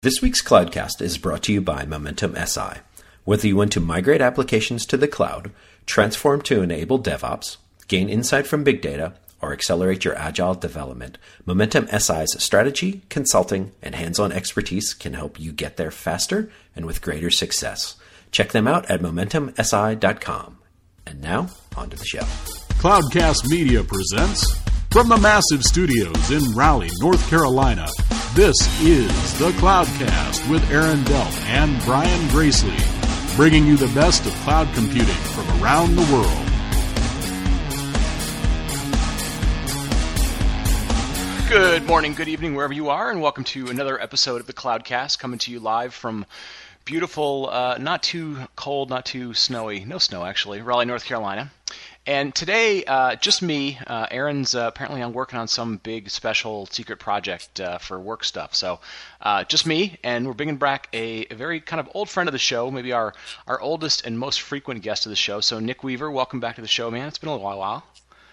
This week's Cloudcast is brought to you by Momentum SI. Whether you want to migrate applications to the cloud, transform to enable DevOps, gain insight from big data, or accelerate your agile development, Momentum SI's strategy, consulting, and hands on expertise can help you get there faster and with greater success. Check them out at MomentumSI.com. And now, on to the show. Cloudcast Media presents from the massive studios in Raleigh, North Carolina. This is the Cloudcast with Aaron Delp and Brian Gracely, bringing you the best of cloud computing from around the world. Good morning, good evening, wherever you are, and welcome to another episode of the Cloudcast coming to you live from beautiful, uh, not too cold, not too snowy, no snow actually, Raleigh, North Carolina. And today, uh, just me. Uh, Aaron's uh, apparently I'm working on some big special secret project uh, for work stuff. So uh, just me, and we're bringing back a, a, very kind of old friend of the show, maybe our our oldest and most frequent guest of the show. So Nick Weaver, welcome back to the show, man. It's been a while.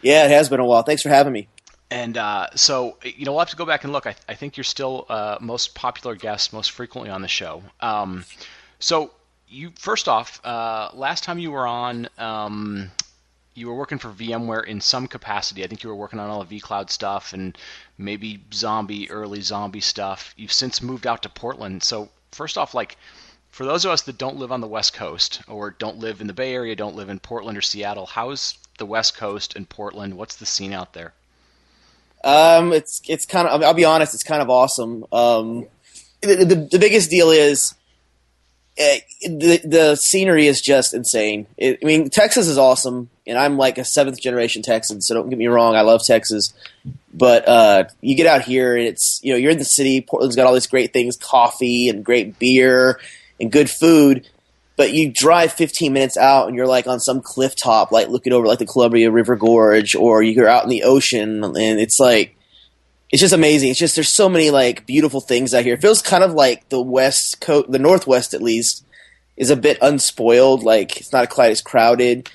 Yeah, it has been a while. Thanks for having me. And uh, so, you know, we'll have to go back and look. I, I think you're still most popular guest, most frequently on the show. Um, so you first off, last time you were on. Um, you were working for VMware in some capacity. I think you were working on all the vCloud stuff and maybe zombie, early zombie stuff. You've since moved out to Portland. So, first off, like, for those of us that don't live on the West Coast or don't live in the Bay Area, don't live in Portland or Seattle, how's the West Coast and Portland? What's the scene out there? Um, it's it's kind of. I'll be honest. It's kind of awesome. Um, the, the, the biggest deal is the the scenery is just insane. It, I mean, Texas is awesome, and I'm like a seventh generation Texan, so don't get me wrong. I love Texas, but uh, you get out here, and it's you know you're in the city. Portland's got all these great things, coffee and great beer and good food. But you drive 15 minutes out, and you're like on some cliff top, like looking over like the Columbia River Gorge, or you're out in the ocean, and it's like it's just amazing. It's just there's so many like beautiful things out here. It feels kind of like the west coast, the northwest at least, is a bit unspoiled. Like it's not quite as crowded,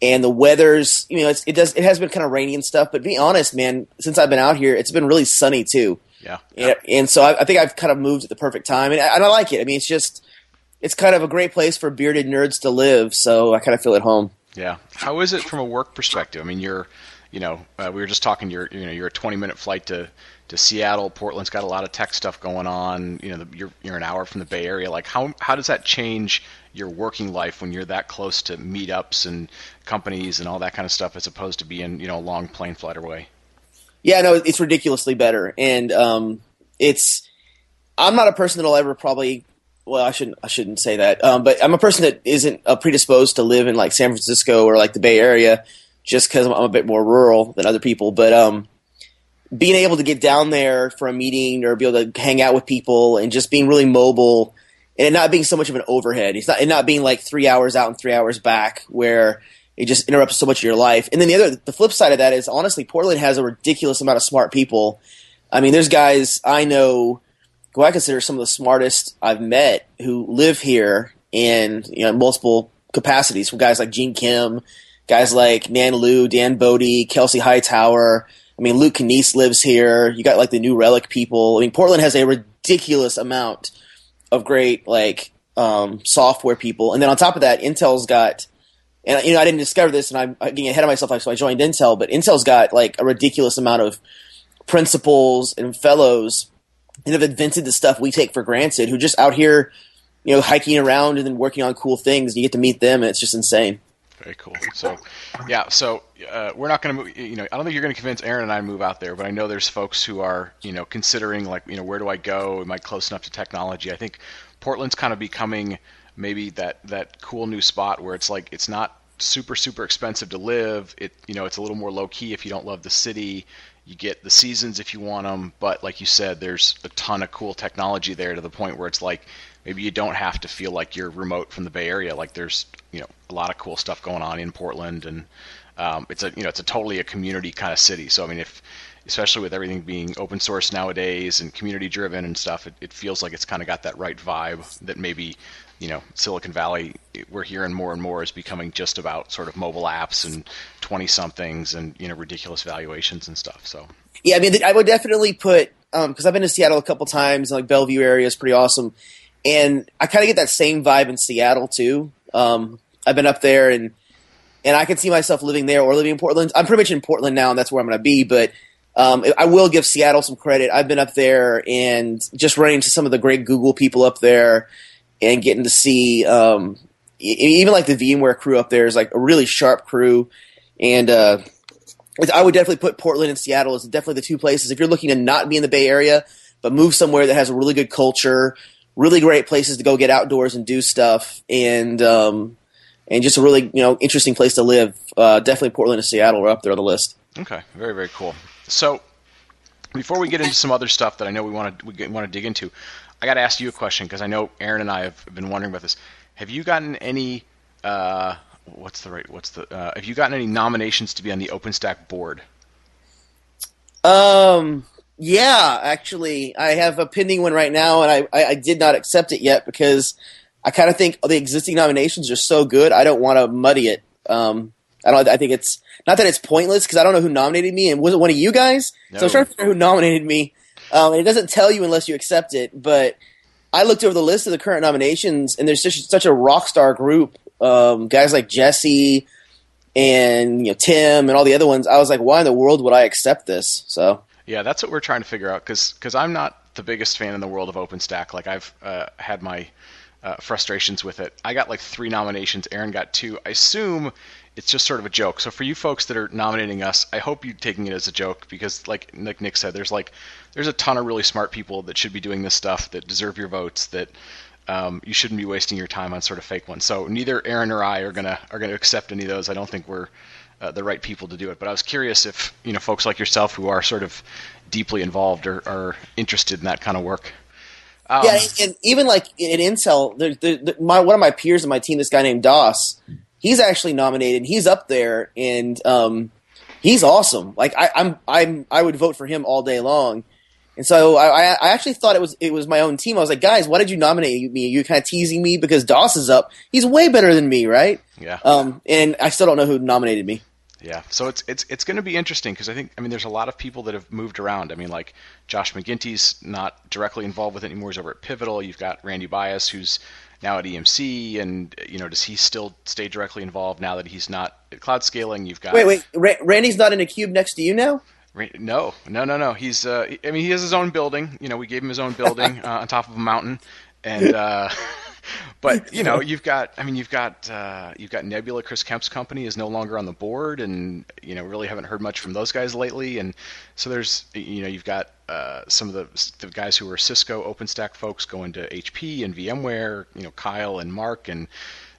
and the weather's you know it does it has been kind of rainy and stuff. But be honest, man, since I've been out here, it's been really sunny too. Yeah, and, and so I, I, think I've kind of moved at the perfect time, and I, and I like it. I mean, it's just it's kind of a great place for bearded nerds to live. So I kind of feel at home. Yeah. How is it from a work perspective? I mean, you're you know, uh, we were just talking. You're you know you're a 20 minute flight to to Seattle. Portland's got a lot of tech stuff going on. You know, the, you're you're an hour from the Bay Area. Like how how does that change your working life when you're that close to meetups and companies and all that kind of stuff, as opposed to being you know a long plane flight away? Yeah, no, it's ridiculously better, and um, it's. I'm not a person that'll ever probably well, I shouldn't I shouldn't say that. Um, but I'm a person that isn't uh, predisposed to live in like San Francisco or like the Bay Area just because I'm, a bit more rural than other people. But um, being able to get down there for a meeting or be able to hang out with people and just being really mobile and not being so much of an overhead. It's not and not being like three hours out and three hours back where it just interrupts so much of your life. And then the other the flip side of that is honestly Portland has a ridiculous amount of smart people. I mean, there's guys I know who I consider some of the smartest I've met who live here in you know multiple capacities. From guys like Gene Kim, guys like Nan Liu, Dan Bode, Kelsey Hightower. I mean, Luke Kanies lives here. You got like the New Relic people. I mean, Portland has a ridiculous amount of great like um, software people, and then on top of that, Intel's got. And you know, I didn't discover this, and I'm getting ahead of myself, so I joined Intel. But Intel's got like a ridiculous amount of principals and fellows and have invented the stuff we take for granted. Who just out here, you know, hiking around and then working on cool things. You get to meet them, and it's just insane. Very cool. So, yeah. So uh, we're not going to, you know, I don't think you're going to convince Aaron and I to move out there, but I know there's folks who are, you know, considering like, you know, where do I go? Am I close enough to technology? I think Portland's kind of becoming maybe that that cool new spot where it's like it's not super super expensive to live. It, you know, it's a little more low key if you don't love the city. You get the seasons if you want them, but like you said, there's a ton of cool technology there to the point where it's like maybe you don't have to feel like you're remote from the Bay Area. Like there's you know a lot of cool stuff going on in Portland, and um, it's a you know it's a totally a community kind of city. So I mean, if especially with everything being open source nowadays and community driven and stuff, it, it feels like it's kind of got that right vibe that maybe you know Silicon Valley we're hearing more and more is becoming just about sort of mobile apps and 20 somethings and you know ridiculous valuations and stuff. So yeah, I mean I would definitely put because I've been to Seattle a couple times. Like Bellevue area is pretty awesome, and I kind of get that same vibe in Seattle too. Um, I've been up there and and I can see myself living there or living in Portland. I'm pretty much in Portland now, and that's where I'm going to be. But um, I will give Seattle some credit. I've been up there and just running into some of the great Google people up there, and getting to see um, even like the VMware crew up there is like a really sharp crew, and uh, I would definitely put Portland and Seattle as definitely the two places if you're looking to not be in the Bay Area, but move somewhere that has a really good culture, really great places to go get outdoors and do stuff, and um, and just a really you know interesting place to live. Uh, definitely Portland and Seattle are up there on the list. Okay, very very cool. So before we get into some other stuff that I know we want to we want to dig into, I got to ask you a question because I know Aaron and I have been wondering about this. Have you gotten any? Uh, what's the right? What's the? Uh, have you gotten any nominations to be on the OpenStack board? Um. Yeah, actually, I have a pending one right now, and I, I, I did not accept it yet because I kind of think the existing nominations are so good. I don't want to muddy it. Um, I don't. I think it's not that it's pointless because I don't know who nominated me, and was it one of you guys? No. So I was trying to figure out who nominated me. Um, and it doesn't tell you unless you accept it. But I looked over the list of the current nominations, and there's just such a rock star group. Um, guys like Jesse and you know Tim and all the other ones. I was like, why in the world would I accept this? So Yeah, that's what we're trying to figure out because because I'm not the biggest fan in the world of OpenStack. Like I've uh, had my uh, frustrations with it. I got like three nominations. Aaron got two. I assume it's just sort of a joke. So for you folks that are nominating us, I hope you're taking it as a joke because, like like Nick said, there's like there's a ton of really smart people that should be doing this stuff that deserve your votes. That um, you shouldn't be wasting your time on sort of fake ones. So neither Aaron or I are gonna are gonna accept any of those. I don't think we're uh, the right people to do it. But I was curious if you know folks like yourself who are sort of deeply involved or are interested in that kind of work. Um, yeah, and, even like in Intel, there, there, there- my one of my peers on my team, this guy named Doss, he's actually nominated. He's up there, and um, he's awesome. Like I, I'm, I'm, I would vote for him all day long. And so I, I I actually thought it was it was my own team. I was like, guys, why did you nominate me? You're kind of teasing me because Doss is up. He's way better than me, right? Yeah. Um, and I still don't know who nominated me. Yeah, so it's it's it's going to be interesting because I think I mean there's a lot of people that have moved around. I mean like Josh McKenty's not directly involved with it anymore. He's over at Pivotal. You've got Randy Bias who's now at EMC, and you know does he still stay directly involved now that he's not at Cloudscaling? You've got Wait, wait, Ra- Randy's not in a cube next to you now. No, no, no, no. He's uh, I mean he has his own building. You know we gave him his own building uh, on top of a mountain, and uh, but you know you've got I mean you've got uh, you've got Nebula. Chris Kemp's company is no longer on the board, and you know really haven't heard much from those guys lately. And so there's you know you've got uh, some of the the guys who were Cisco OpenStack folks going to HP and VMware. You know Kyle and Mark, and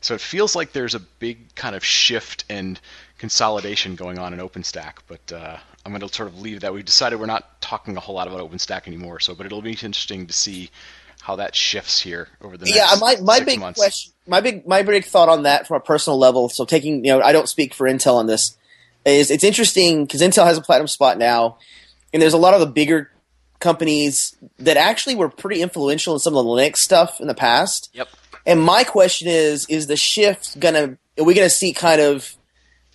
so it feels like there's a big kind of shift and consolidation going on in OpenStack. But uh, I'm going to sort of leave that. We've decided we're not talking a whole lot about OpenStack anymore. So, but it'll be interesting to see how that shifts here over the next yeah my, my big months. question my big my big thought on that from a personal level so taking you know i don't speak for intel on this is it's interesting because intel has a platinum spot now and there's a lot of the bigger companies that actually were pretty influential in some of the linux stuff in the past Yep. and my question is is the shift gonna are we gonna see kind of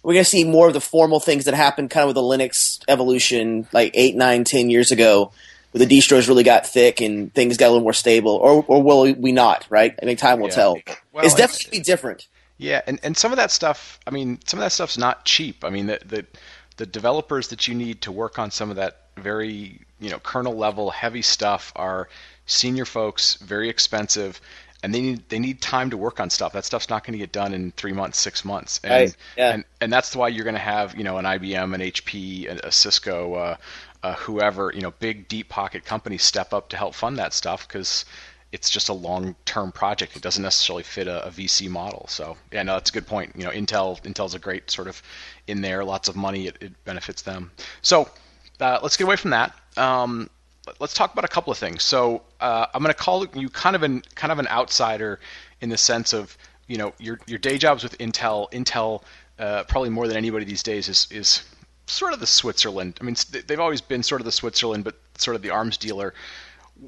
we're gonna see more of the formal things that happened kind of with the linux evolution like eight nine ten years ago the distros really got thick and things got a little more stable, or or will we not? Right? I mean, time will Yeah. tell. Well, it's it's- definitely different. Yeah, and, and some of that stuff, I mean, some of that stuff's not cheap. I mean, the, the the developers that you need to work on some of that very you know kernel level heavy stuff are senior folks, very expensive, and they need they need time to work on stuff. That stuff's not going to get done in three months, six months, and Right, yeah. and and that's why you're going to have you know an IBM, an HP, a, a Cisco, uh, uh, whoever you know, big deep pocket companies step up to help fund that stuff because it's just a long term project. It doesn't necessarily fit a, a VC model. So yeah, no, that's a good point. You know, Intel Intel's a great sort of in there, lots of money, it, it benefits them. So uh, let's get away from that. Um, let- let's talk about a couple of things. So uh, I'm going to call you kind of an kind of an outsider in the sense of you know your your day jobs with Intel. Intel uh, probably more than anybody these days is is sort of the Switzerland. I mean, they've always been sort of the Switzerland, but sort of the arms dealer.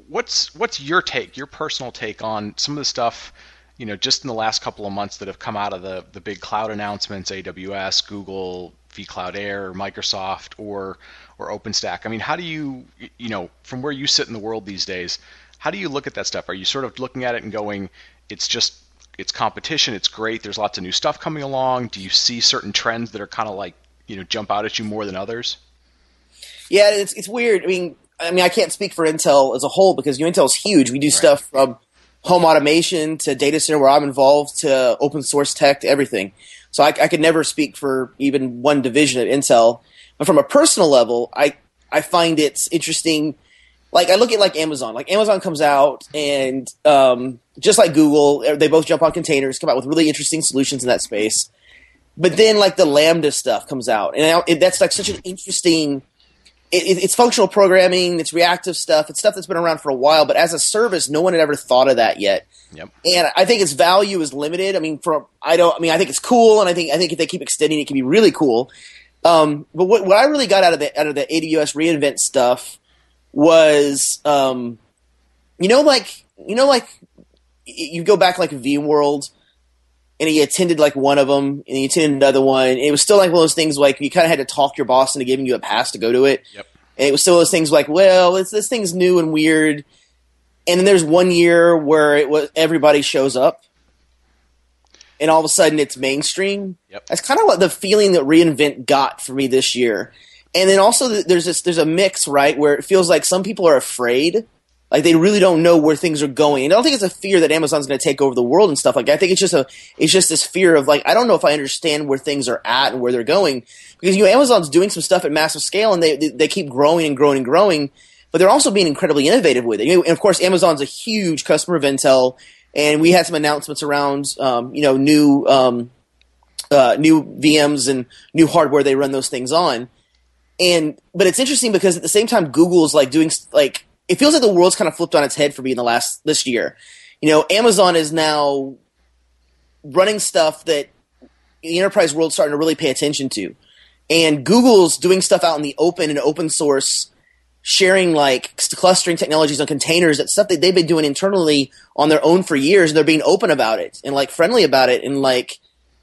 What's what's your take, your personal take on some of the stuff, you know, just in the last couple of months that have come out of the the big cloud announcements, AWS, Google, vCloud Air, Microsoft, or or OpenStack. I mean, how do you, you know, from where you sit in the world these days, how do you look at that stuff? Are you sort of looking at it and going, it's just it's competition, it's great, there's lots of new stuff coming along. Do you see certain trends that are kind of like, you know, jump out at you more than others? Yeah, it's it's weird. I mean, I mean, I can't speak for Intel as a whole because you know, Intel's huge. We do right. stuff from home automation to data center where I'm involved to open source tech to everything. So I, I could never speak for even one division of Intel. But from a personal level, I I find it's interesting. Like I look at like Amazon. Like Amazon comes out and um, just like Google, they both jump on containers, come out with really interesting solutions in that space. But then like the Lambda stuff comes out, and it, that's like such an interesting it, it's functional programming, it's reactive stuff, it's stuff that's been around for a while, but as a service, no one had ever thought of that yet. Yep. And I think its value is limited. I mean, from I don't. I mean, I think it's cool, and I think I think if they keep extending, it can be really cool. Um, but what what I really got out of the out of the AWS reInvent stuff was, um, you know, like you know, like you go back like VMworld and he attended like one of them, and he attended another one. And it was still like one of those things like you kind of had to talk your boss into giving you a pass to go to it. Yep. And it was still those things like, well, it's, this thing's new and weird. And then there's one year where it was everybody shows up, and all of a sudden it's mainstream. Yep. That's kind of what the feeling that reInvent got for me this year. And then also there's this there's a mix right where it feels like some people are afraid like they really don't know where things are going. And I don't think it's a fear that Amazon's going to take over the world and stuff like. I think it's just a it's just this fear of like I don't know if I understand where things are at and where they're going because you know Amazon's doing some stuff at massive scale and they they, they keep growing and growing and growing, but they're also being incredibly innovative with it. You know, and of course, Amazon's a huge customer of Intel, and we had some announcements around um, you know new um, uh, new VMs and new hardware they run those things on. And but it's interesting because at the same time, Google's like doing like it feels like the world's kind of flipped on its head for me in the last this year. You know, Amazon is now running stuff that the enterprise world's starting to really pay attention to. And Google's doing stuff out in the open and open source, sharing like clustering technologies on containers. That's stuff that they've been doing internally on their own for years. And they're being open about it and like friendly about it and like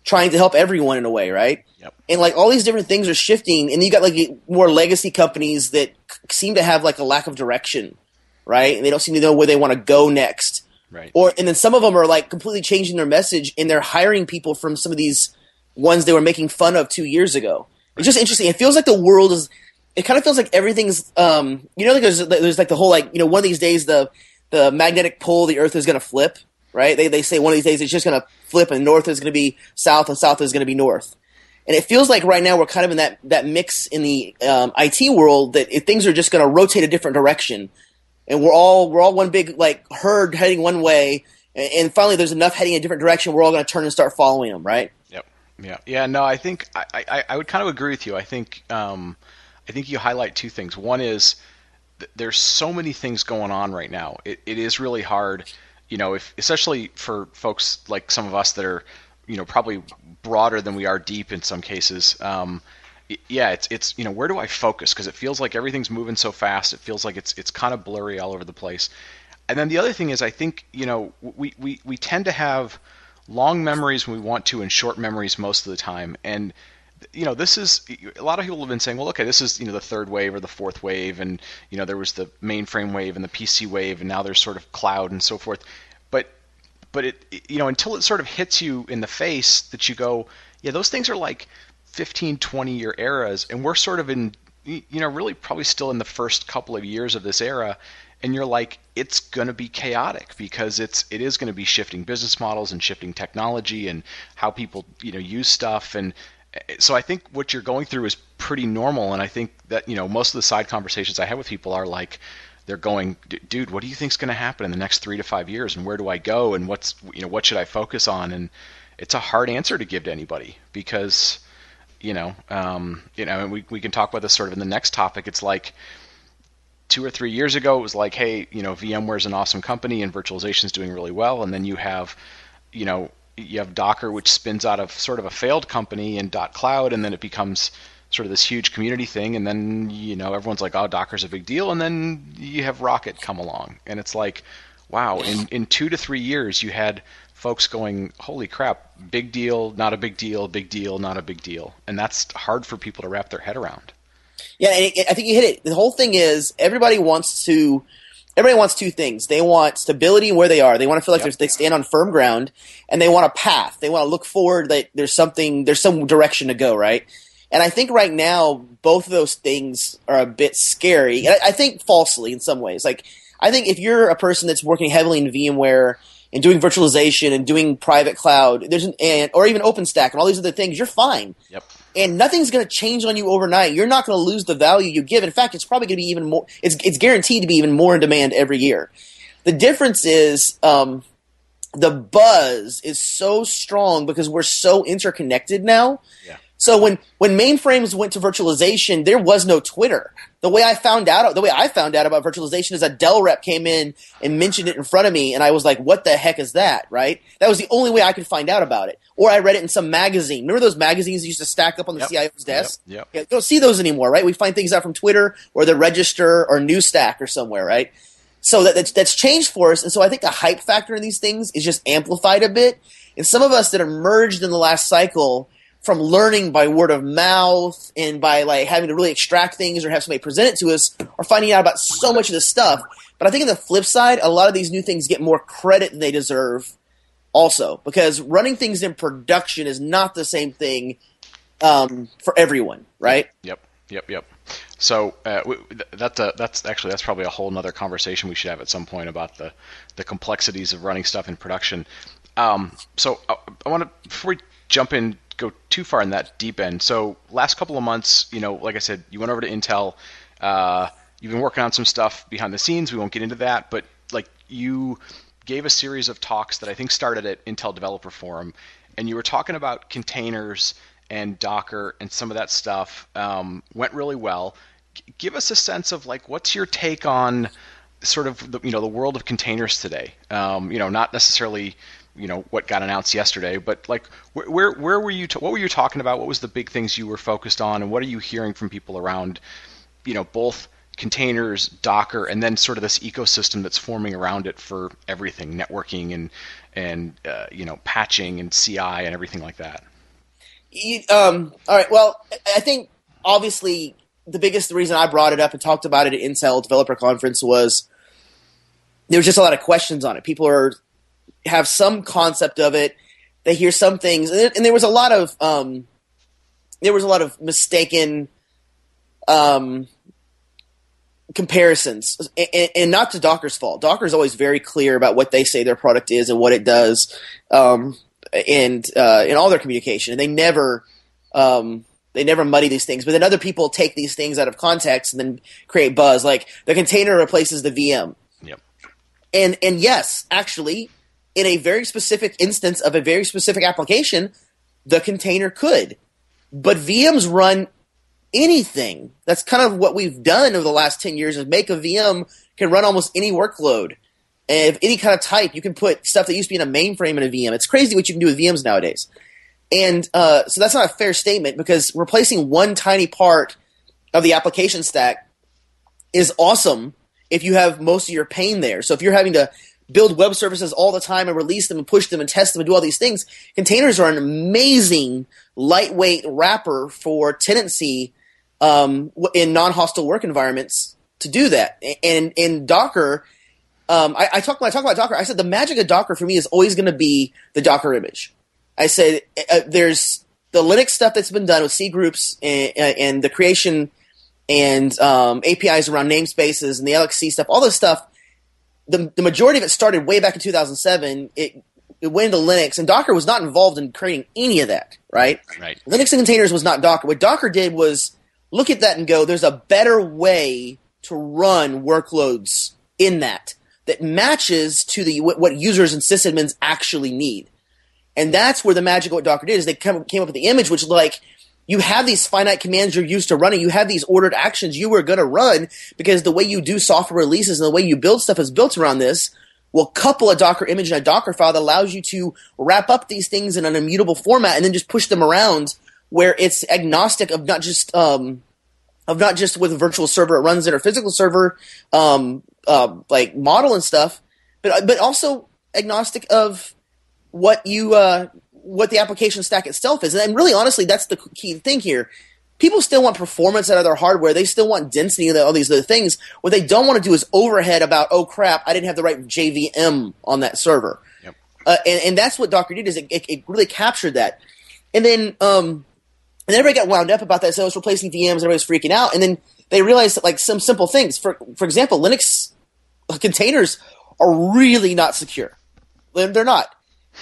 trying to help everyone in a way, right? Yep. And like all these different things are shifting, and you got like more legacy companies that seem to have like a lack of direction, right? And they don't seem to know where they want to go next. Right. Or and then some of them are like completely changing their message, and they're hiring people from some of these ones they were making fun of two years ago. It's just interesting. It feels like the world is. It kind of feels like everything's. Um, you know, like there's there's like the whole like you know one of these days the the magnetic pole the Earth is going to flip, right? They they say one of these days it's just going to flip, and north is going to be south, and south is going to be north. And it feels like right now we're kind of in that that mix in the um, IT world that it, things are just going to rotate a different direction, and we're all we're all one big like herd heading one way, and, and finally there's enough heading a different direction. We're all going to turn and start following them, right? Yep. Yeah. Yeah. No, I think I, I, I would kind of agree with you. I think um, I think you highlight two things. One is th- there's so many things going on right now. It, it is really hard, you know, if especially for folks like some of us that are you know probably broader than we are deep in some cases. Um, yeah, it's it's you know where do I focus because it feels like everything's moving so fast. It feels like it's it's kind of blurry all over the place. And then the other thing is I think you know we we we tend to have long memories when we want to and short memories most of the time and you know this is a lot of people have been saying well okay this is you know the third wave or the fourth wave and you know there was the mainframe wave and the pc wave and now there's sort of cloud and so forth but it you know until it sort of hits you in the face that you go yeah those things are like 15 20 year eras. And we're sort of in you know really probably still in the first couple of years of this era and you're like it's going to be chaotic because it's it is going to be shifting business models and shifting technology and how people you know use stuff. And eh, so I think what you're going through is pretty normal and I think that you know most of the side conversations I have with people are like they're going, dude, what do you think is going to happen in the next three to five years, and where do I go, and what's you know what should I focus on? And it's a hard answer to give to anybody because you know um, you know and we we can talk about this sort of in the next topic. It's like two or three years ago, it was like, hey, you know, VMware is an awesome company and virtualization is doing really well, and then you have you know you have Docker, which spins out of sort of a failed company in dotCloud, and then it becomes sort of this huge community thing, and then you know everyone's like, "Oh, Docker's a big deal," and then you have Rocket come along, and it's like, wow, in in two to three years, you had folks going, "Holy crap, big deal, not a big deal, big deal, not a big deal," and that's hard for people to wrap their head around. Yeah, and it, I think you hit it. The whole thing is everybody wants to. Everybody wants two things. They want stability where they are. They want to feel like Yep. they stand on firm ground, and they want a path. They want to look forward. That there's something. There's some direction to go. Right. And I think right now both of those things are a bit scary. And I, I think falsely in some ways. Like I think if you're a person that's working heavily in VMware and doing virtualization and doing private cloud, there's an, and or even OpenStack and all these other things, you're fine Yep. and nothing's going to change on you overnight. You're not going to lose the value you give. In fact, it's probably going to be even more. It's it's guaranteed to be even more in demand every year. The difference is um, the buzz is so strong because we're so interconnected now. Yeah. So when when mainframes went to virtualization, there was no Twitter. The way I found out, the way I found out about virtualization is a Dell rep came in and mentioned it in front of me, and I was like, "What the heck is that?" Right? That was the only way I could find out about it. Or I read it in some magazine. Remember those magazines that used to stack up on the Yep. CIO's desk? Yep. Yep. Yeah, you don't see those anymore, right? We find things out from Twitter or the Register or New Stack or somewhere, right? So that, that's, that's changed for us, and so I think the hype factor in these things is just amplified a bit. And some of us that emerged in the last cycle from learning by word of mouth and by like having to really extract things or have somebody present it to us or finding out about so much of this stuff. But I think on the flip side, a lot of these new things get more credit than they deserve also because running things in production is not the same thing um, for everyone, right? Yep, yep, yep. So uh, that's a, that's actually that's probably a whole nother conversation we should have at some point about the the complexities of running stuff in production. Um, so I, I want to before we jump in, too far in that deep end. So last couple of months, you know, like I said, you went over to Intel. Uh, you've been working on some stuff behind the scenes. We won't get into that, but like you gave a series of talks that I think started at Intel Developer Forum, and you were talking about containers and Docker and some of that stuff. Um, went really well. G- give us a sense of like what's your take on sort of the, you know the world of containers today. Um, you know, not necessarily you know what got announced yesterday, but like where where, where were you? What were you talking about? What was the big things you were focused on, and what are you hearing from people around? You know, both containers, Docker, and then sort of this ecosystem that's forming around it for everything, networking and and uh, you know patching and CI and everything like that. You, um, all right. Well, I- I think obviously the biggest reason I brought it up and talked about it at Intel Developer Conference was there was just a lot of questions on it. People are have some concept of it. They hear some things, and there, and there was a lot of um, there was a lot of mistaken um, comparisons, and, and not to Docker's fault. Docker's always very clear about what they say their product is and what it does, um, and uh, in all their communication, and they never. Um, they never muddy these things, but then other people take these things out of context and then create buzz. Like the container replaces the VM, Yep. and and yes, actually, in a very specific instance of a very specific application, the container could. But VMs run anything. That's kind of what we've done over the last 10 years is make a VM can run almost any workload. And if any kind of type, you can put stuff that used to be in a mainframe in a VM. It's crazy what you can do with VMs nowadays. And uh, so that's not a fair statement because replacing one tiny part of the application stack is awesome if you have most of your pain there. So if you're having to build web services all the time and release them and push them and test them and do all these things, containers are an amazing lightweight wrapper for tenancy um, in non-hostile work environments to do that. And in Docker, um, I, I talk when I talk about Docker, I said the magic of Docker for me is always going to be the Docker image. I said uh, there's the Linux stuff that's been done with cgroups and, and the creation and um, APIs around namespaces and the LXC stuff, all this stuff. The, the majority of it started way back in 2007. It, it went into Linux, and Docker was not involved in creating any of that, right? Right. Linux and containers was not Docker. What Docker did was look at that and go, there's a better way to run workloads in that that matches to the what what users and sysadmins actually need. And that's where the magic of what Docker did is they come, came up with the image, which like you have these finite commands you're used to running. You have these ordered actions you were going to run because the way you do software releases and the way you build stuff is built around this. Will couple a Docker image and a Docker file that allows you to wrap up these things in an immutable format and then just push them around where it's agnostic of not just um, of not just with a virtual server it runs in or physical server um, uh, like model and stuff, but but also agnostic of what you uh, what the application stack itself is. And really, honestly, that's the key thing here. people still want performance out of their hardware. They still want density and all these other things. What they don't want to do is overhead about, oh crap, I didn't have the right JVM on that server. Yep. Uh, and, and that's what Docker did is it, it, it really captured that. And then, um, and everybody got wound up about that. So it was replacing VMs. Everybody was freaking out. And then they realized that like some simple things. For for example, Linux containers are really not secure. They're not.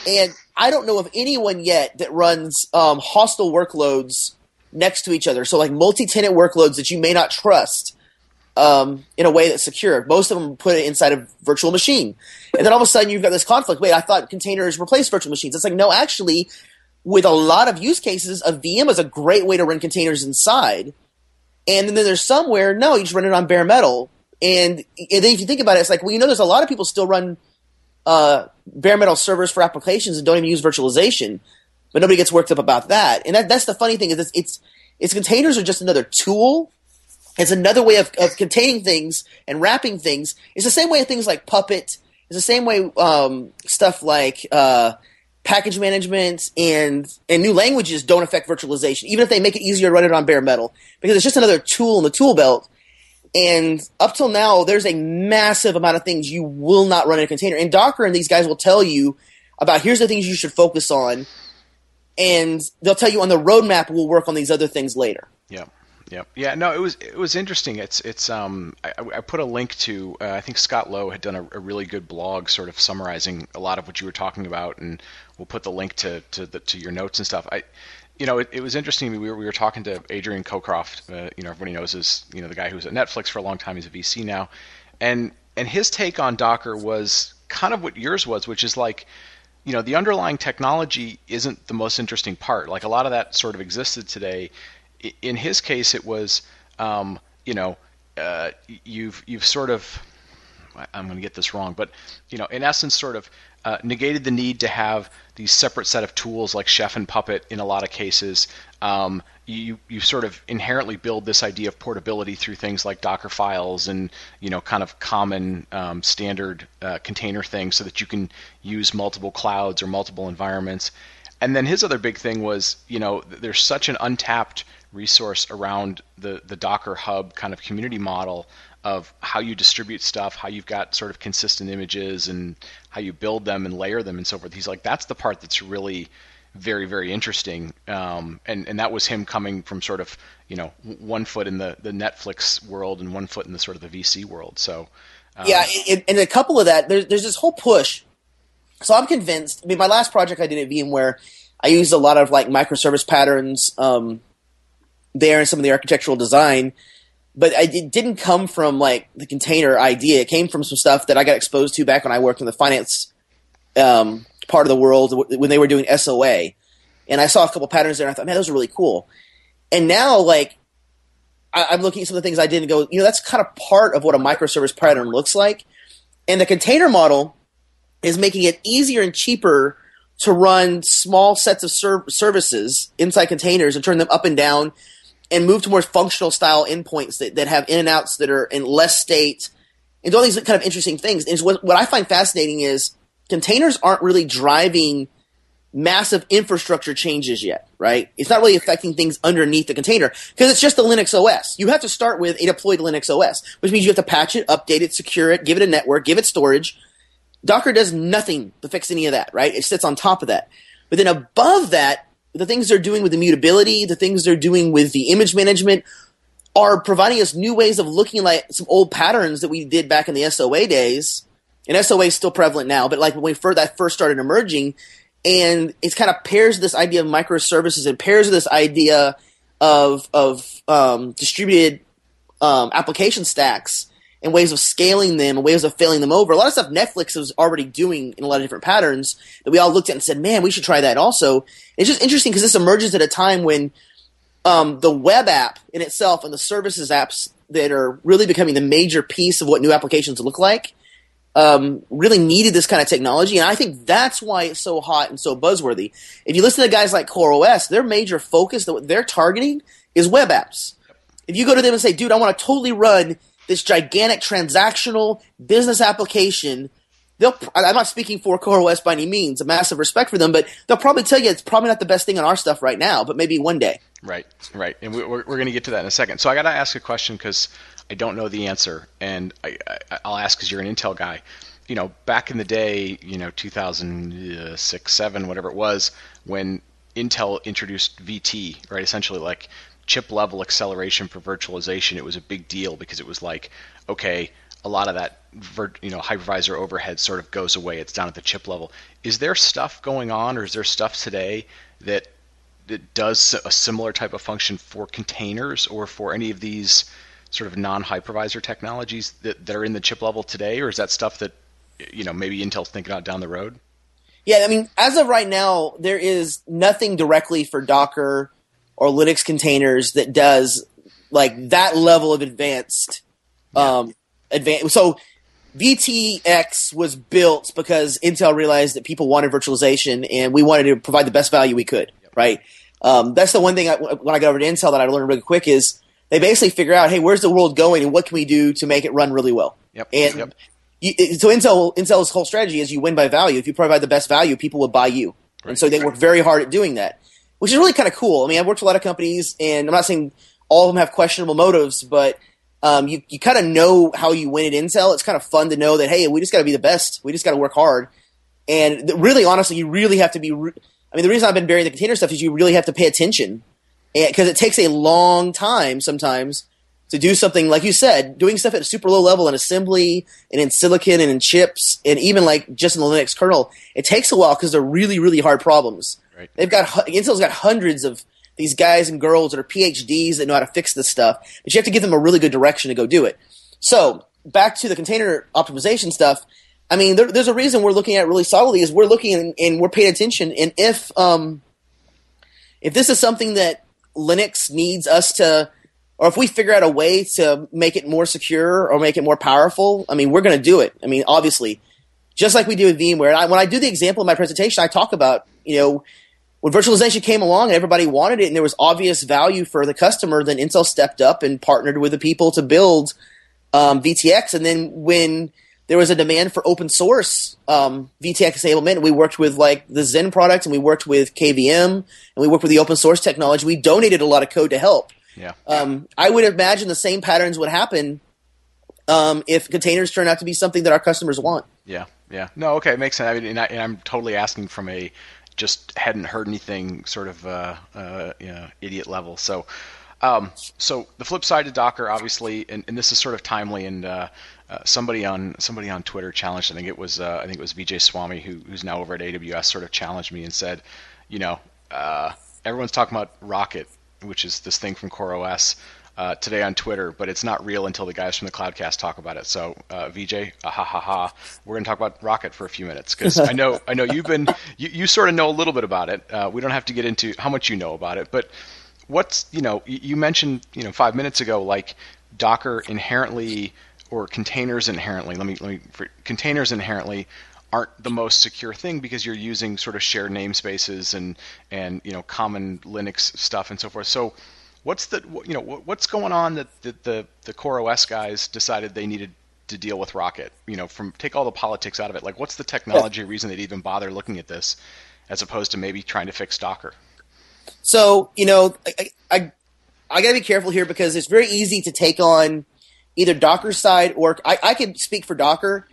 And I don't know of anyone yet that runs um, hostile workloads next to each other. So like multi-tenant workloads that you may not trust um, in a way that's secure. Most of them put it inside a virtual machine, and then all of a sudden you've got this conflict. Wait, I thought containers replace virtual machines. It's like no, actually, with a lot of use cases, a VM is a great way to run containers inside. And then there's somewhere, no, you just run it on bare metal. And, and then if you think about it, it's like, well, you know, there's a lot of people still run uh, bare metal servers for applications and don't even use virtualization, but nobody gets worked up about that. And that, that's the funny thing is it's, it's, it's containers are just another tool. It's another way of, of containing things and wrapping things. It's the same way things like Puppet. It's the same way um, stuff like uh, package management and and new languages don't affect virtualization, even if they make it easier to run it on bare metal, because it's just another tool in the tool belt. And up till now, there's a massive amount of things you will not run in a container. And Docker and these guys will tell you about here's the things you should focus on, and they'll tell you on the roadmap we'll work on these other things later. Yeah. Yeah, yeah, no, it was it was interesting. It's it's um I, I put a link to uh, I think Scott Lowe had done a, a, really good blog sort of summarizing a lot of what you were talking about, and we'll put the link to to the to your notes and stuff. I you know, it, it was interesting. We were, we were talking to Adrian Cockcroft. Uh, you know, everybody knows is you know the guy who was at Netflix for a long time. He's a VC now, and and his take on Docker was kind of what yours was, which is like, you know, the underlying technology isn't the most interesting part. Like a lot of that sort of existed today in his case, it was, um, you know, uh, you've you've sort of, I'm going to get this wrong, but you know, in essence, sort of uh, negated the need to have these separate set of tools like Chef and Puppet in a lot of cases. Um, you you sort of inherently build this idea of portability through things like Docker files and you know kind of common um, standard uh, container things so that you can use multiple clouds or multiple environments. And then his other big thing was you know there's such an untapped resource around the the Docker Hub kind of community model of how you distribute stuff, how you've got sort of consistent images, and how you build them and layer them and so forth. He's like, that's the part that's really very very interesting. Um, and and that was him coming from sort of you know one foot in the the Netflix world and one foot in the sort of the VC world. So um, yeah, and a couple of that there's there's this whole push. So I'm convinced. I mean, my last project I did at VMware, I used a lot of like microservice patterns. Um, there in some of the architectural design, but it didn't come from like the container idea. It came from some stuff that I got exposed to back when I worked in the finance um, part of the world when they were doing SOA, and I saw a couple patterns there. and I thought, man, those are really cool. And now, like, I, am looking at some of the things I did and go, you know, that's kind of part of what a microservice pattern looks like. And the container model is making it easier and cheaper to run small sets of ser- services inside containers and turn them up and down and move to more functional style endpoints that, that have in and outs that are in less state and all these kind of interesting things. And what, what I find fascinating is containers aren't really driving massive infrastructure changes yet, right? It's not really affecting things underneath the container because it's just the Linux OS. You have to start with a deployed Linux OS, which means you have to patch it, update it, secure it, give it a network, give it storage. Docker does nothing to fix any of that, right? It sits on top of that. But then above that, the things they're doing with immutability, the things they're doing with the image management are providing us new ways of looking like some old patterns that we did back in the SOA days. And SOA is still prevalent now, but like when we first, that first started emerging, and it kind of pairs this idea of microservices and pairs this idea of of um, distributed um, application stacks and ways of scaling them and ways of failing them over. A lot of stuff Netflix was already doing in a lot of different patterns that we all looked at and said, man, we should try that also. It's just interesting because this emerges at a time when um, the web app in itself and the services apps that are really becoming the major piece of what new applications look like um, really needed this kind of technology. And I think that's why it's so hot and so buzzworthy. If you listen to guys like CoreOS, their major focus, that they're targeting is web apps. If you go to them and say, dude, I want to totally run this gigantic transactional business application they'll. I'm not speaking for CoreOS by any means. A massive respect for them, but they'll probably tell you it's probably not the best thing on our stuff right now, but maybe one day. Right, right, and we, are we're going to get to that in a second. So I got to ask a question because I don't know the answer, and I, will ask because you're an Intel guy. You know, back in the day, you know, 2006, seven, whatever it was, when Intel introduced VT, right? Essentially, like chip level acceleration for virtualization, it was a big deal because it was like, okay, a lot of that you know hypervisor overhead sort of goes away. It's down at the chip level. Is there stuff going on, or is there stuff today that that does a similar type of function for containers or for any of these sort of non-hypervisor technologies that, that are in the chip level today, or is that stuff that you know maybe Intel's thinking about down the road? Yeah, I mean, as of right now, there is nothing directly for Docker or Linux containers that does like that level of advanced um, advanced. So VT-x was built because Intel realized that people wanted virtualization, and we wanted to provide the best value we could. Right. Um, that's the one thing I, when I got over to Intel that I learned really quick is they basically figure out, hey, where's the world going, and what can we do to make it run really well. Yep. And yep. You, so Intel Intel's whole strategy is you win by value. If you provide the best value, people will buy you, right. and so they work very hard at doing that, which is really kind of cool. I mean, I've worked with a lot of companies, and I'm not saying all of them have questionable motives, but um, you you kind of know how you win at Intel. It's kind of fun to know that hey, we just got to be the best. We just got to work hard. And really, honestly, you really have to be. Re- I mean, the reason I've been burying the container stuff is you really have to pay attention, because it takes a long time sometimes to do something like you said, doing stuff at a super low level in assembly and in silicon and in chips and even like just in the Linux kernel. It takes a while because they're really really hard problems. Right. They've got Intel's got hundreds of these guys and girls that are PhDs that know how to fix this stuff, but you have to give them a really good direction to go do it. So back to the container optimization stuff. I mean, there, there's a reason we're looking at really solidly is we're looking and, and we're paying attention. And if um, if this is something that Linux needs us to, or if we figure out a way to make it more secure or make it more powerful, I mean, we're going to do it. I mean, obviously, just like we do with VMware. I, when I do the example in my presentation, I talk about you know when virtualization came along and everybody wanted it and there was obvious value for the customer, then Intel stepped up and partnered with the people to build um, VT-x. And then when there was a demand for open source um, VT-x enablement, we worked with like the Xen product and we worked with KVM and we worked with the open source technology. We donated a lot of code to help. Yeah. Um, I would imagine the same patterns would happen um, if containers turn out to be something that our customers want. Yeah, yeah. No, okay, it makes sense. I mean, and, I, am totally asking from a just hadn't heard anything sort of uh, uh, you know, idiot level. So, um, so the flip side to Docker, obviously, and, and this is sort of timely, and uh, uh, somebody on somebody on Twitter challenged. I think it was uh, I think it was Vijay Swami who, who's now over at AWS, sort of challenged me and said, you know, uh, everyone's talking about Rocket, which is this thing from CoreOS uh, today on Twitter, but it's not real until the guys from the Cloudcast talk about it. So, uh, VJ, uh, ha ha ha, we're going to talk about Rocket for a few minutes because I know I know you've been you, you sort of know a little bit about it. Uh, we don't have to get into how much you know about it, but what's you know you mentioned you know five minutes ago like Docker inherently or containers inherently. Let me let me for, containers inherently aren't the most secure thing because you're using sort of shared namespaces and and you know common Linux stuff and so forth. So what's the you know what's going on that the the, the CoreOS guys decided they needed to deal with Rocket? You know, from take all the politics out of it. Like, what's the technology reason they'd even bother looking at this, as opposed to maybe trying to fix Docker? So you know, I I, I got to be careful here because it's very easy to take on either Docker side or I, I can speak for Docker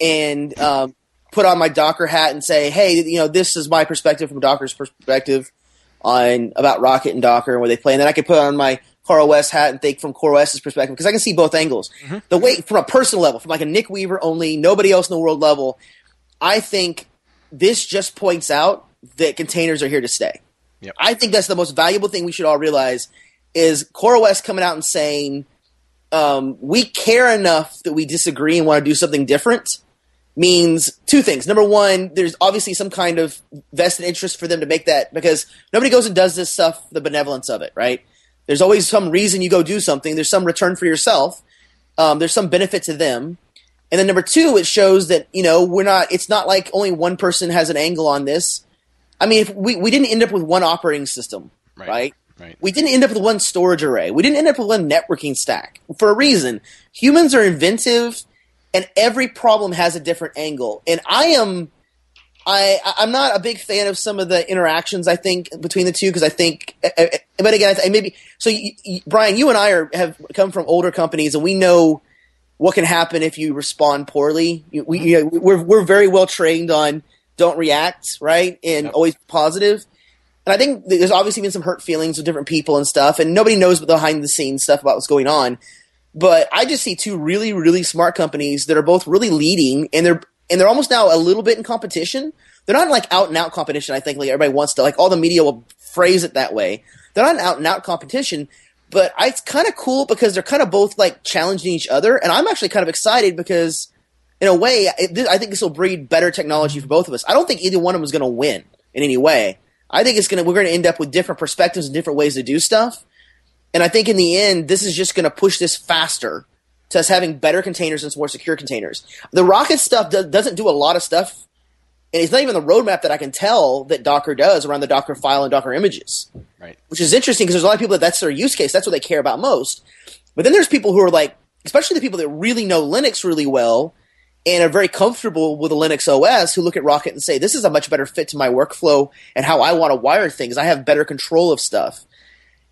and um, put on my Docker hat and say, hey, you know, this is my perspective from Docker's perspective on about Rocket and Docker and where they play, and then I could put on my CoreOS hat and think from CoreOS's perspective because I can see both angles. Mm-hmm. The way from a personal level, from like a Nick Weaver only, nobody else in the world level, I think this just points out that containers are here to stay. Yep. I think that's the most valuable thing we should all realize is CoreOS coming out and saying um, we care enough that we disagree and want to do something different means two things. Number one, there's obviously some kind of vested interest for them to make that because nobody goes and does this stuff the benevolence of it, right? There's always some reason you go do something. There's some return for yourself. Um, there's some benefit to them. And then number two, it shows that, you know, we're not, it's not like only one person has an angle on this. I mean, if we, we didn't end up with one operating system, right? right? Right. We didn't end up with one storage array. We didn't end up with one networking stack for a reason. Humans are inventive and every problem has a different angle. And I am, I I'm not a big fan of some of the interactions. I think between the two because I think, eh, eh, but again, I maybe so. You, you, Brian, you and I are have come from older companies, and we know what can happen if you respond poorly. We you know, we're we're very well trained on don't react right and yep. always positive. And I think there's obviously been some hurt feelings with different people and stuff, and nobody knows behind the scenes stuff about what's going on. But I just see two really, really smart companies that are both really leading, and they're and they're almost now a little bit in competition. They're not like out and out competition. I think like everybody wants to like all the media will phrase it that way. They're not an out and out competition, but I, it's kind of cool because they're kind of both like challenging each other, and I'm actually kind of excited because in a way, it, I think this will breed better technology for both of us. I don't think either one of them is going to win in any way. I think it's gonna we're gonna end up with different perspectives and different ways to do stuff. And I think in the end, this is just going to push this faster to us having better containers and more secure containers. The Rocket stuff do, doesn't do a lot of stuff, and it's not even the roadmap that I can tell that Docker does around the Docker file and Docker images. Right. Which is interesting because there's a lot of people that that's their use case. That's what they care about most. But then there's people who are like, especially the people that really know Linux really well and are very comfortable with a Linux OS who look at Rocket and say, this is a much better fit to my workflow and how I want to wire things. I have better control of stuff.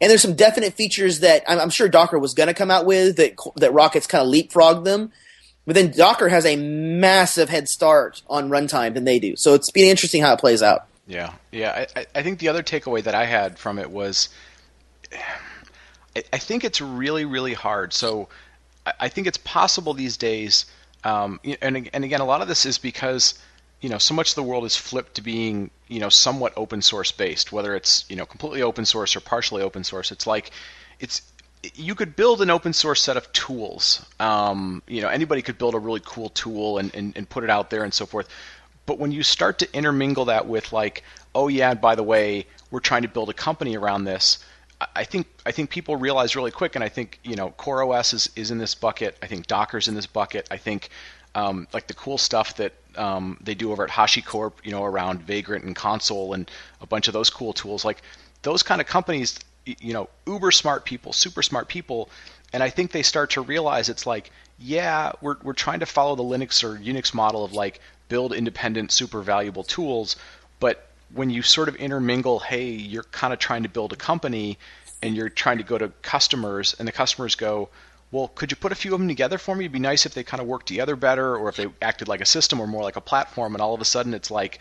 And there's some definite features that I'm, I'm sure Docker was going to come out with that that Rocket's kind of leapfrogged them. But then Docker has a massive head start on runtime than they do. So it's been interesting how it plays out. Yeah, yeah. I, I think the other takeaway that I had from it was, I think it's really, really hard. So I think it's possible these days, um, and and again, a lot of this is because you know, so much of the world is flipped to being, you know, somewhat open source based, whether it's, you know, completely open source or partially open source. It's like, it's, you could build an open source set of tools. Um, you know, anybody could build a really cool tool and, and, and put it out there and so forth. But when you start to intermingle that with like, oh yeah, by the way, we're trying to build a company around this, I think I think people realize really quick, and I think you know CoreOS is, is in this bucket. I think Docker's in this bucket. I think um, like the cool stuff that um, they do over at HashiCorp, you know, around Vagrant and Consul and a bunch of those cool tools. Like those kind of companies, you know, uber smart people, super smart people, and I think they start to realize it's like, yeah, we're we're trying to follow the Linux or Unix model of like build independent, super valuable tools, but when you sort of intermingle, hey, you're kind of trying to build a company and you're trying to go to customers, and the customers go, well, could you put a few of them together for me? It'd be nice if they kind of worked together better, or if they acted like a system or more like a platform. And all of a sudden, it's like,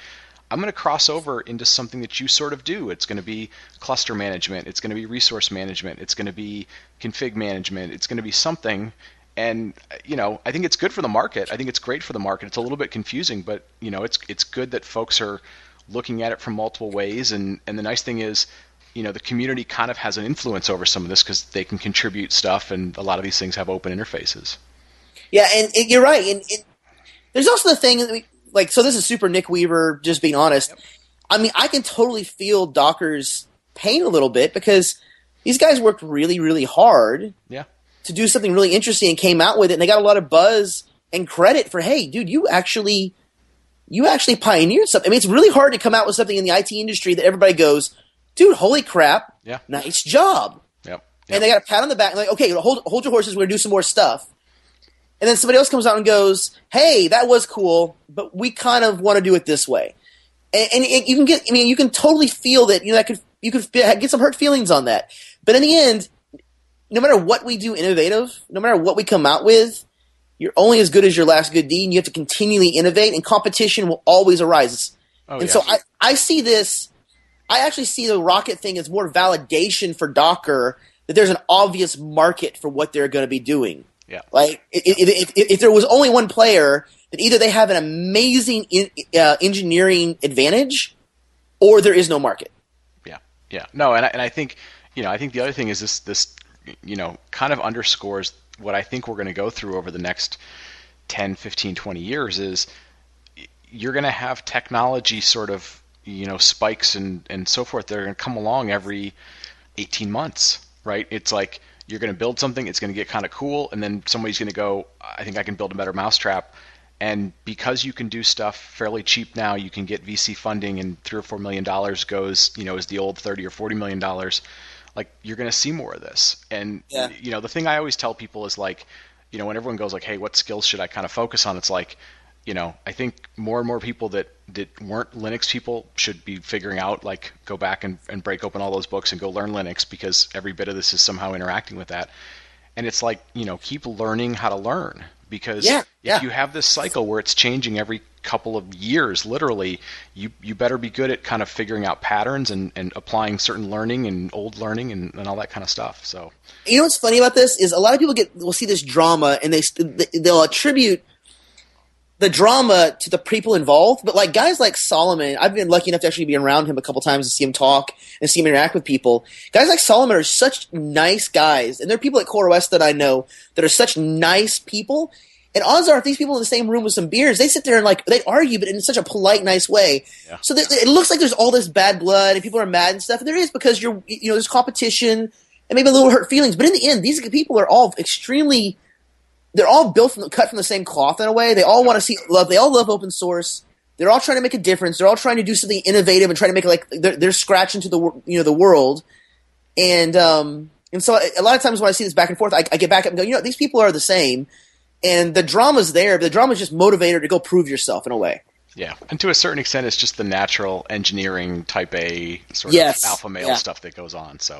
I'm going to cross over into something that you sort of do. It's going to be cluster management. It's going to be resource management. It's going to be config management. It's going to be something. And you know, I think it's good for the market. I think it's great for the market. It's a little bit confusing, but you know, it's it's good that folks are looking at it from multiple ways. And and the nice thing is, you know the community kind of has an influence over some of this because they can contribute stuff, and a lot of these things have open interfaces. Yeah, and it, you're right. And it, there's also the thing that we like. So this is super Nick Weaver. Just being honest, yep. I mean, I can totally feel Docker's pain a little bit because these guys worked really, really hard. Yeah. To do something really interesting and came out with it, and they got a lot of buzz and credit for, hey, dude, you actually, you actually pioneered something. I mean, it's really hard to come out with something in the IT industry that everybody goes, dude, holy crap, yeah, nice job. Yep. yep. And they got a pat on the back, like, okay, hold hold your horses, we're gonna do some more stuff. And then somebody else comes out and goes, hey, that was cool, but we kind of want to do it this way. And, and you can get, I mean, you can totally feel that, you know, that could, you could get some hurt feelings on that. But in the end, no matter what we do innovative, no matter what we come out with, you're only as good as your last good deed, and you have to continually innovate, and competition will always arise. Oh, and yeah. so I, I see this I actually see the Rocket thing as more validation for Docker that there's an obvious market for what they're going to be doing. Yeah. Like if, if, if, there was only one player, that either they have an amazing in, uh, engineering advantage, or there is no market. Yeah. Yeah. No, and I, and I think you know I think the other thing is this this you know kind of underscores what I think we're going to go through over the next 10, 15, 20 years is you're going to have technology sort of you know spikes and and so forth they're going to come along every 18 months, right? It's like you're going to build something, it's going to get kind of cool, and then somebody's going to go, I think I can build a better mousetrap. And because you can do stuff fairly cheap now, you can get VC funding, and three or four million dollars goes, you know, is the old thirty or forty million dollars. Like you're going to see more of this. And yeah. you know, the thing I always tell people is like, you know, when everyone goes like, "Hey, what skills should I kind of focus on?" It's like, you know, I think more and more people that that weren't Linux people should be figuring out like go back and, and break open all those books and go learn Linux because every bit of this is somehow interacting with that. And it's like, you know, keep learning how to learn because Yeah, if yeah. you have this cycle where it's changing every couple of years, literally, you you better be good at kind of figuring out patterns and, and applying certain learning and old learning and, and all that kind of stuff. So you know what's funny about this is a lot of people get will see this drama and they they'll attribute the drama to the people involved, but like guys like Solomon, I've been lucky enough to actually be around him a couple times to see him talk and see him interact with people. Guys like Solomon are such nice guys, and there are people at CoreOS that I know that are such nice people. And odds are, if these people in the same room with some beers, they sit there and like they argue, but in such a polite, nice way. Yeah. So that, it looks like there's all this bad blood and people are mad and stuff. And there is because you're, you know, there's competition and maybe a little hurt feelings. But in the end, these people are all extremely they're all built from cut from the same cloth in a way. They all want to see love. They all love open source. They're all trying to make a difference. They're all trying to do something innovative and trying to make it like they're, they're scratching to the you know the world. And um and so a lot of times when I see this back and forth, I, I get back up and go, you know, these people are the same, and the drama's there. But the drama's just motivator to go prove yourself in a way. yeah, and to a certain extent, it's just the natural engineering type A sort Yes. of alpha male Yeah. stuff that goes on. So,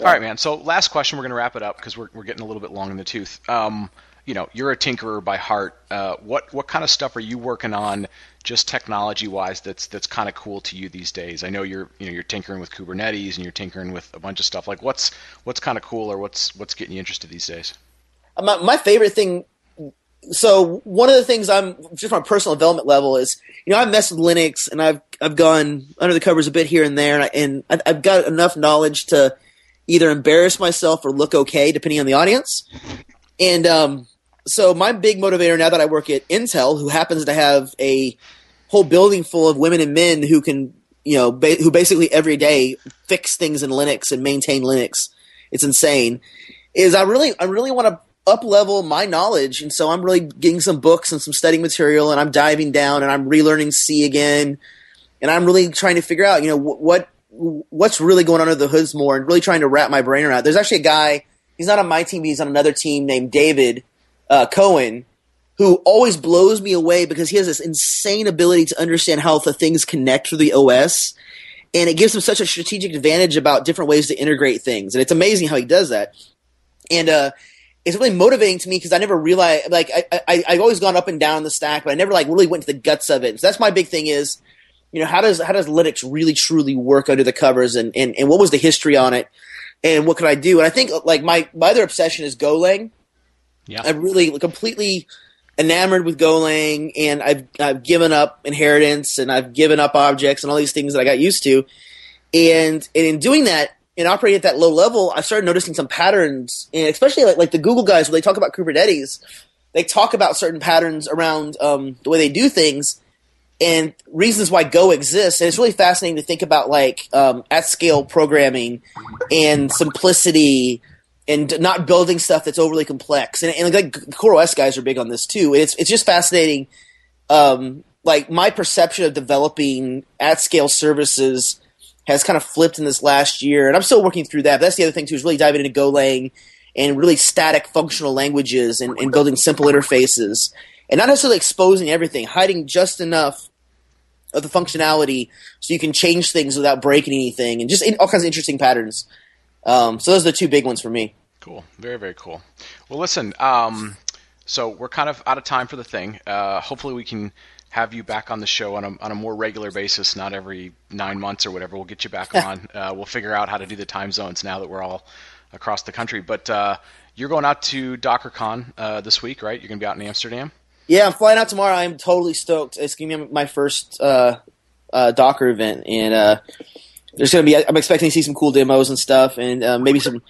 all right, man. So last question, we're going to wrap it up because we're we're getting a little bit long in the tooth. Um, you know, you're a tinkerer by heart. Uh, what what kind of stuff are you working on, just technology wise? That's that's kind of cool to you these days. I know you're you know you're tinkering with Kubernetes and you're tinkering with a bunch of stuff. Like what's what's kind of cool or what's what's getting you interested these days? my, my favorite thing so one of the things i'm just on a personal development level is you know i've messed with linux and i've i've gone under the covers a bit here and there and, I, and I've- i've got enough knowledge to either embarrass myself or look okay depending on the audience and um, so my big motivator now that i work at intel who happens to have a whole building full of women and men who can you know ba- who basically every day fix things in linux and maintain linux it's insane is I really I really want to up level my knowledge, and so I'm really getting some books and some studying material, and I'm diving down and I'm relearning C again, and I'm really trying to figure out you know wh- what what's really going on under the hoods more, and really trying to wrap my brain around. There's actually a guy he's not on my team, he's on another team named David uh, Cohen. Who always blows me away because he has this insane ability to understand how the things connect through the OS, and it gives him such a strategic advantage about different ways to integrate things. And it's amazing how he does that and uh, it's really motivating to me because I never realized like I, I I've always gone up and down the stack, but I never like really went to the guts of it. So that's my big thing is, you know, how does how does Linux really truly work under the covers, and and, and what was the history on it, and what could I do? And I think like my my other obsession is Golang. Yeah. I'm really completely enamored with Golang, and I've I've given up inheritance, and I've given up objects, and all these things that I got used to, and, and in doing that and operating at that low level, I started noticing some patterns, and especially like like the Google guys when they talk about Kubernetes, they talk about certain patterns around um, the way they do things and reasons why Go exists. And it's really fascinating to think about like um, at scale programming and simplicity and not building stuff that's overly complex. And, and like the CoreOS guys are big on this too. It's it's just fascinating. Um, like my perception of developing at scale services has kind of flipped in this last year, and I'm still working through that. But that's the other thing too is really diving into Golang and really static functional languages and, and building simple interfaces and not necessarily exposing everything, hiding just enough of the functionality so you can change things without breaking anything, and just all kinds of interesting patterns. Um, so those are the two big ones for me. Cool. Very, very cool. Well, listen, um, so we're kind of out of time for the thing. Uh, hopefully, we can have you back on the show on a, on a more regular basis, not every nine months or whatever. We'll get you back on. Uh, we'll figure out how to do the time zones now that we're all across the country. But uh, you're going out to DockerCon uh, this week, right? You're going to be out in Amsterdam. Yeah, I'm flying out tomorrow. I'm totally stoked. It's gonna be my first uh, uh, Docker event, and there's gonna be. I'm expecting to see some cool demos and stuff, and uh, maybe some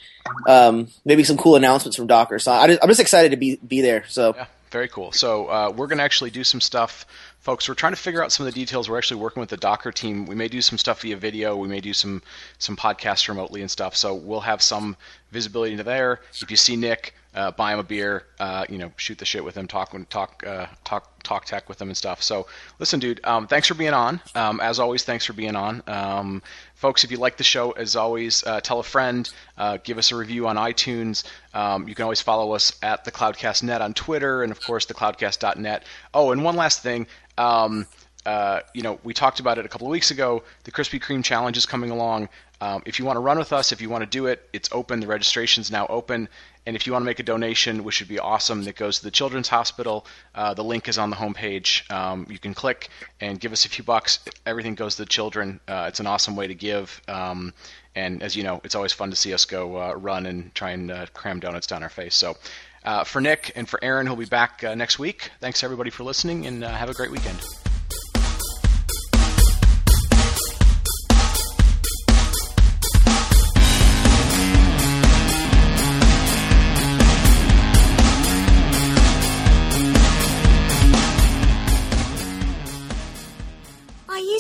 um, maybe some cool announcements from Docker. So I, am just excited to be be there. So Yeah, very cool. So uh, we're going to actually do some stuff folks, we're trying to figure out some of the details. We're actually working with the Docker team. We may do some stuff via video. We may do some some podcasts remotely and stuff. So we'll have some visibility into there. If you see Nick, uh, buy him a beer, uh, you know, shoot the shit with him, talk talk uh, talk talk tech with him and stuff. So listen, dude, um, thanks for being on. Um, as always, thanks for being on. Um, folks, if you like the show, as always, uh, tell a friend, uh, give us a review on iTunes. Um, you can always follow us at the Cloudcast.net on Twitter, and of course, the Cloudcast.net. Oh, and one last thing. Um, uh, you know, we talked about it a couple of weeks ago. The Krispy Kreme challenge is coming along. Um, if you want to run with us, if you want to do it, it's open. The registration's now open. And if you want to make a donation, which would be awesome, that goes to the Children's Hospital, uh, the link is on the homepage. Um, you can click and give us a few bucks. Everything goes to the children. Uh, it's an awesome way to give. Um, and as you know, it's always fun to see us go uh, run and try and uh, cram donuts down our face. So uh, for Nick and for Aaron, who'll be back uh, next week, thanks everybody for listening and have a great weekend.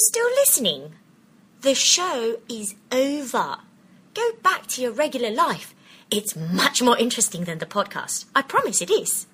Still listening? The show is over. Go back to your regular life. It's much more interesting than the podcast. I promise it is.